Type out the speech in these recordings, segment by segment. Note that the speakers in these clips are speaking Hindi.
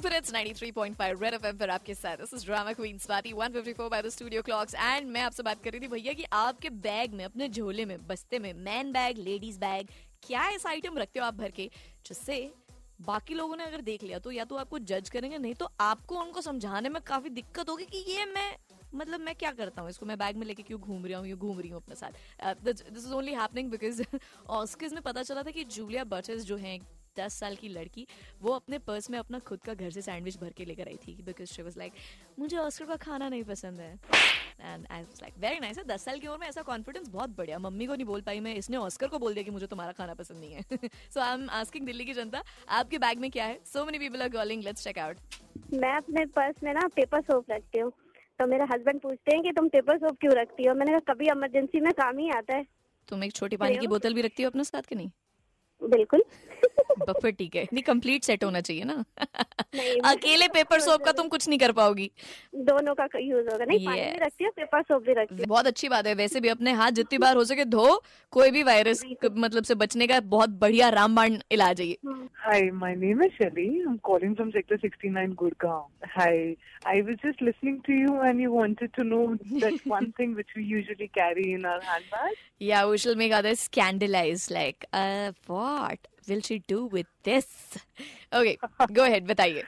सुपर इट्स 93.5 रेड एफएम पर आपके साथ। This is drama queens party 154 by the studio clocks and मैं आपसे बात कर रही थी भैया कि आपके बैग में, अपने झोले में, बस्ते में मैन बैग लेडीज़ बैग क्या ऐसा आइटम रखते हो आप भर के, जिससे बाकी लोगों ने अगर देख लिया तो या तो आपको जज करेंगे, नहीं तो आपको उनको समझाने में काफ़ी दिक्कत होगी कि ये मैं मतलब मैं क्या करता हूँ? इसको मैं बैग में लेके क्यों घूम रहा हूँ? घूम रही हूँ अपने साथ? This is only happening because ऑस्किस में पता चला था कि जूलिया बर्चेस जो है दस साल की लड़की वो अपने पर्स में अपना खुद का घर से सैंडविच भर के लेकर आई थी बिकॉज़ शी वाज लाइक मुझे ऑस्कर का खाना नहीं पसंद है. And I was like very nice है दस साल की उम्र में ऐसा कॉन्फिडेंस बहुत बढ़िया मम्मी को नहीं बोल पाई मैं इसने ऑस्कर को बोल दिया कि मुझे तुम्हारा खाना पसंद नहीं है. So I am asking Delhi की जनता आपके बैग में क्या है? So many people are calling let's check out मैं अपने पर्स में ना पेपर सोप रखती हूँ। तो मेरे हस्बैंड पूछते हैं कि तुम पेपर सोप क्यों रखती हो? मैंने कहा कभी इमरजेंसी में काम ही आता है। तुम एक छोटी पानी की बोतल भी रखती हो अपने साथ के नहीं? बिल्कुल। बफर ठीक है। नहीं कंप्लीट सेट होना चाहिए ना। अकेले पेपर सोप का मतलब तुम कुछ नहीं कर पाओगी। दोनों का यूज़ होगा। नहीं yes. पानी रखती हो पेपर सोप भी रखती बहुत अच्छी बात है। वैसे भी अपने हाथ जितनी बार हो सके धो कोई भी वायरस तो। मतलब से बचने का बहुत बढ़िया रामबाण इलाज है hi my name is Shelly I am calling from sector 69 Gurgaon hi I was just listening to you and you wanted to know that one thing which we usually carry in our handbag या we should make other scandalise like what will she do with this? Okay, go ahead, बताइए.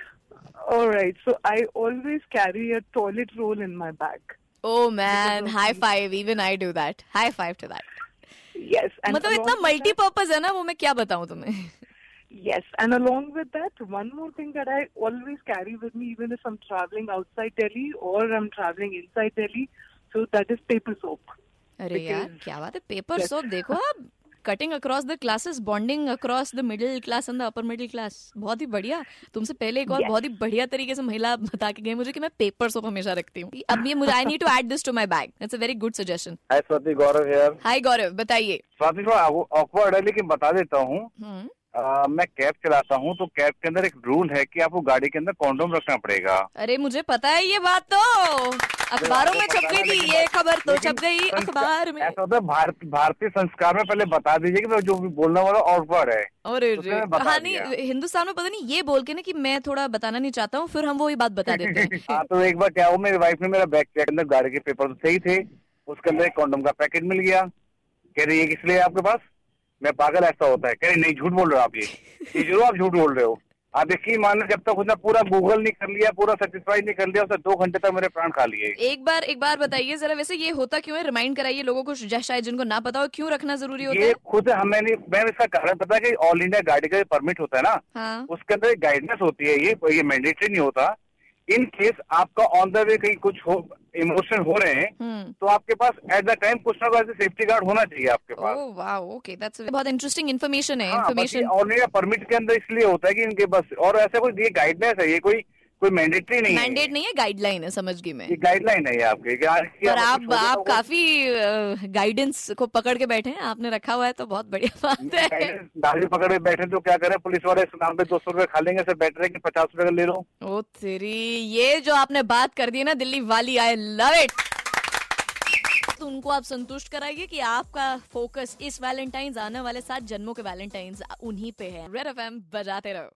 All right, so I always carry a toilet roll in my bag. Oh man, high five. Even I do that. High five to that. Yes. And मतलब इतना मल्टीपर्पज है ना वो मैं क्या बताऊं तुम्हें Yes, and along with that, one more thing that I always carry with me, even if I'm traveling outside Delhi or I'm traveling inside Delhi, so that is paper soap. अरे यार क्या बात है पेपर सोप देखो आप cutting across the classes bonding across the middle class and the upper middle class बहुत ही बढ़िया। तुमसे पहले एक और yes. बहुत ही बढ़िया तरीके से महिला बता के गई मुझे कि मैं पेपर सोप हमेशा रखती हूँ। अब ये मुझे I need to add this to my bag it's a very good suggestion hi Swati Gaurav hi hi Gaurav बताइए। स्वाति थोड़ा ऑकवर्ड है लेकिन बता देता हूँ। Uh, मैं कैब चलाता हूँ तो कैब के अंदर एक रूल है कि आपको गाड़ी के अंदर कॉन्डोम रखना पड़ेगा। अरे मुझे पता है ये बात तो। अखबारों में छप गई थी ये खबर तो छप गई अखबार में। ऐसा होता है भारत भारतीय संस्कार में पहले बता दीजिए कि जो भी बोलने वाला ऑकवर्ड है। अरे तो हाँ नहीं हिंदुस्तान में पता नहीं ये बोल के ना कि मैं थोड़ा बताना नहीं चाहता हूँ फिर हम वही बात बता देते हैं। हाँ तो एक बार क्या हो मेरी वाइफ ने मेरा बैग चेक अंदर गाड़ी के पेपर तो सही थे उसके अंदर एक कॉन्डोम का पैकेट मिल गया। कह रही है किस लिए आपके पास मैं पागल ऐसा होता है। कह नहीं झूठ बोल रहे हो आप ये। ये ज़रूर आप झूठ बोल रहे हो। आप यकीन मान जब तक उसने पूरा गूगल नहीं कर लिया पूरा सेटिस्फाई नहीं कर लिया उसने दो घंटे तक मेरे प्राण खा लिए। एक बार एक बार बताइए जरा वैसे ये होता क्यों है? रिमाइंड कराइए लोगों को शायद जिनको ना पता हो क्यों रखना ज़रूरी होता ये है? खुद हमें नहीं मैं इसका कारण पता है कि ऑल इंडिया गाड़ी का परमिट होता है ना हाँ? उसके अंदर गाइडेंस होती है ये ये मैंडेटरी नहीं होता। इन केस आपका ऑन द वे कहीं कुछ हो इमोशन हो रहे हैं तो आपके पास एट द टाइम कुछ ना कुछ सेफ्टी गार्ड होना चाहिए आपके पास। ओह वाओ ओके दैट्स बहुत इंटरेस्टिंग इन्फॉर्मेशन है इन्फॉर्मेशन मेरा परमिट के अंदर इसलिए होता है कि इनके पास और ऐसा कोई ये गाइडलाइंस है ये कोई कोई मैंडेटरी नहीं मैंडेट नहीं है गाइडलाइन है समझ गई मैं। गाइडलाइन है आपके पर आप आप काफ़ी गाइडेंस को पकड़ के बैठे हैं आपने रखा हुआ है तो बहुत बढ़िया बात है। गाड़ी पकड़ के बैठे तो क्या करें पुलिस वाले इस नाम पे दो सौ रुपए खा लेंगे सर बैठ रहे कि पचास रुपए का ले लो। ओ तेरी ये जो आपने बात कर दी ना दिल्ली वाली आई लव इट तो उनको आप संतुष्ट कराइए कि आपका फोकस इस वैलेंटाइंस आने वाले सात जन्मों के वैलेंटाइंस उन्हीं पे है। रेड एफ़ बजाते रहो।